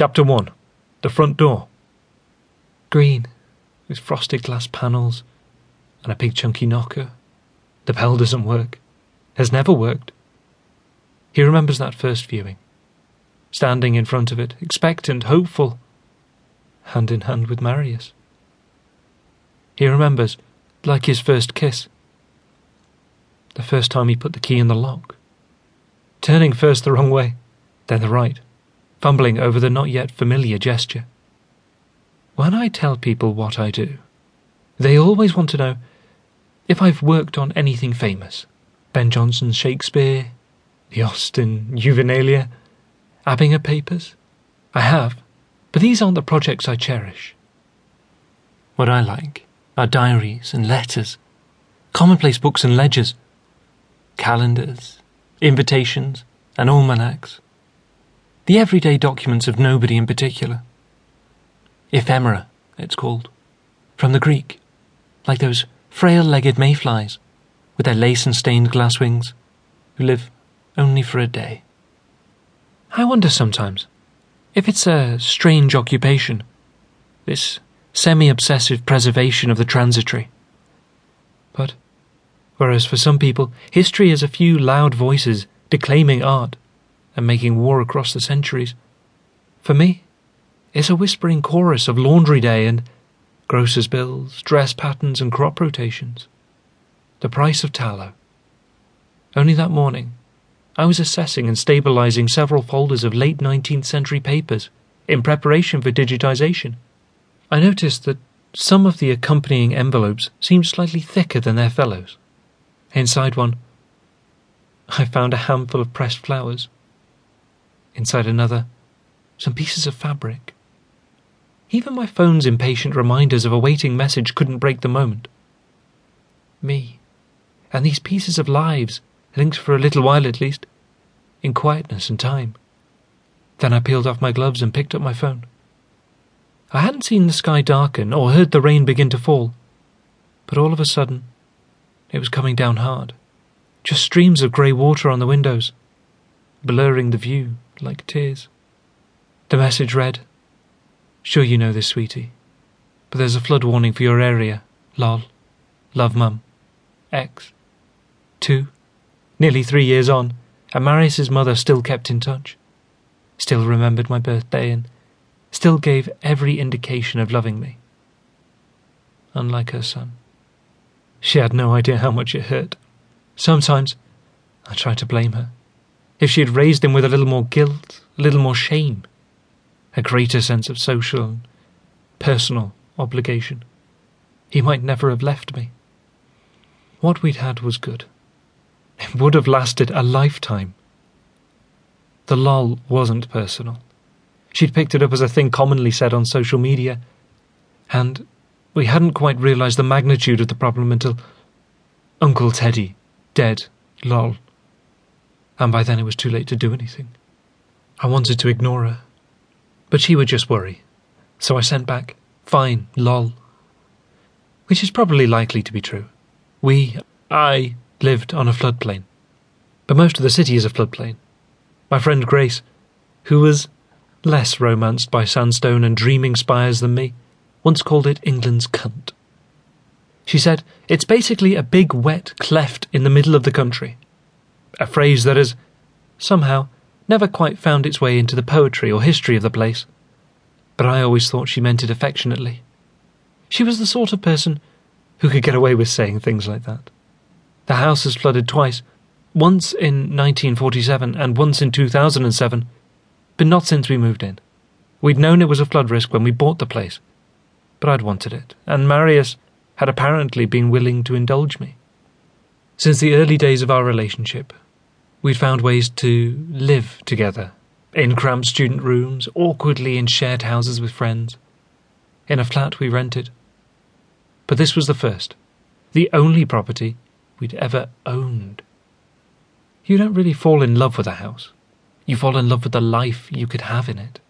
Chapter 1 The Front Door. Green, with frosted glass panels and a big chunky knocker. The bell doesn't work, has never worked. He remembers that first viewing, standing in front of it, expectant, hopeful, hand in hand with Marius. He remembers, like his first kiss, the first time he put the key in the lock, turning first the wrong way, then the right, fumbling over the not yet familiar gesture. When I tell people what I do, they always want to know if I've worked on anything famous Ben Jonson's Shakespeare, the Austen Juvenilia, Abinger Papers. I have, but these aren't the projects I cherish. What I like are diaries and letters, commonplace books and ledgers, calendars, invitations, and almanacs. The everyday documents of nobody in particular. Ephemera, it's called. From the Greek. Like those frail legged mayflies with their lace and stained glass wings who live only for a day. I wonder sometimes if it's a strange occupation, this semi obsessive preservation of the transitory. But whereas for some people, history is a few loud voices declaiming art and making war across the centuries, for me, it's a whispering chorus of laundry day and grocer's bills, dress patterns, and crop rotations. The price of tallow. Only that morning, I was assessing and stabilizing several folders of late 19th century papers in preparation for digitization. I noticed that some of the accompanying envelopes seemed slightly thicker than their fellows. Inside one, I found a handful of pressed flowers. Inside another, some pieces of fabric. Even my phone's impatient reminders of a waiting message couldn't break the moment. Me, and these pieces of lives, linked for a little while at least, in quietness and time. Then I peeled off my gloves and picked up my phone. I hadn't seen the sky darken or heard the rain begin to fall, but all of a sudden, it was coming down hard. Just streams of grey water on the windows, blurring the view like tears. The message read, Sure you know this, sweetie, but there's a flood warning for your area. Lol. Love, Mum. X. 2. Nearly three years on, and Marius's mother still kept in touch. Still remembered my birthday and still gave every indication of loving me. Unlike her son. She had no idea how much it hurt. Sometimes I tried to blame her. If she had raised him with a little more guilt, a little more shame, a greater sense of social and personal obligation, he might never have left me. What we'd had was good. It would have lasted a lifetime. The lol wasn't personal. She'd picked it up as a thing commonly said on social media, and we hadn't quite realised the magnitude of the problem until Uncle Teddy, dead, lol. And by then it was too late to do anything. I wanted to ignore her, but she would just worry. So I sent back, fine, lol. Which is probably likely to be true. We, I, lived on a floodplain. But most of the city is a floodplain. My friend Grace, who was less romanced by sandstone and dreaming spires than me, once called it England's cunt. She said, It's basically a big wet cleft in the middle of the country. A phrase that has, somehow, never quite found its way into the poetry or history of the place. But I always thought she meant it affectionately. She was the sort of person who could get away with saying things like that. The house has flooded twice, once in 1947 and once in 2007, but not since we moved in. We'd known it was a flood risk when we bought the place, but I'd wanted it, and Marius had apparently been willing to indulge me. Since the early days of our relationship, we'd found ways to live together in cramped student rooms, awkwardly in shared houses with friends, in a flat we rented. But this was the first, the only property we'd ever owned. You don't really fall in love with a house. You fall in love with the life you could have in it.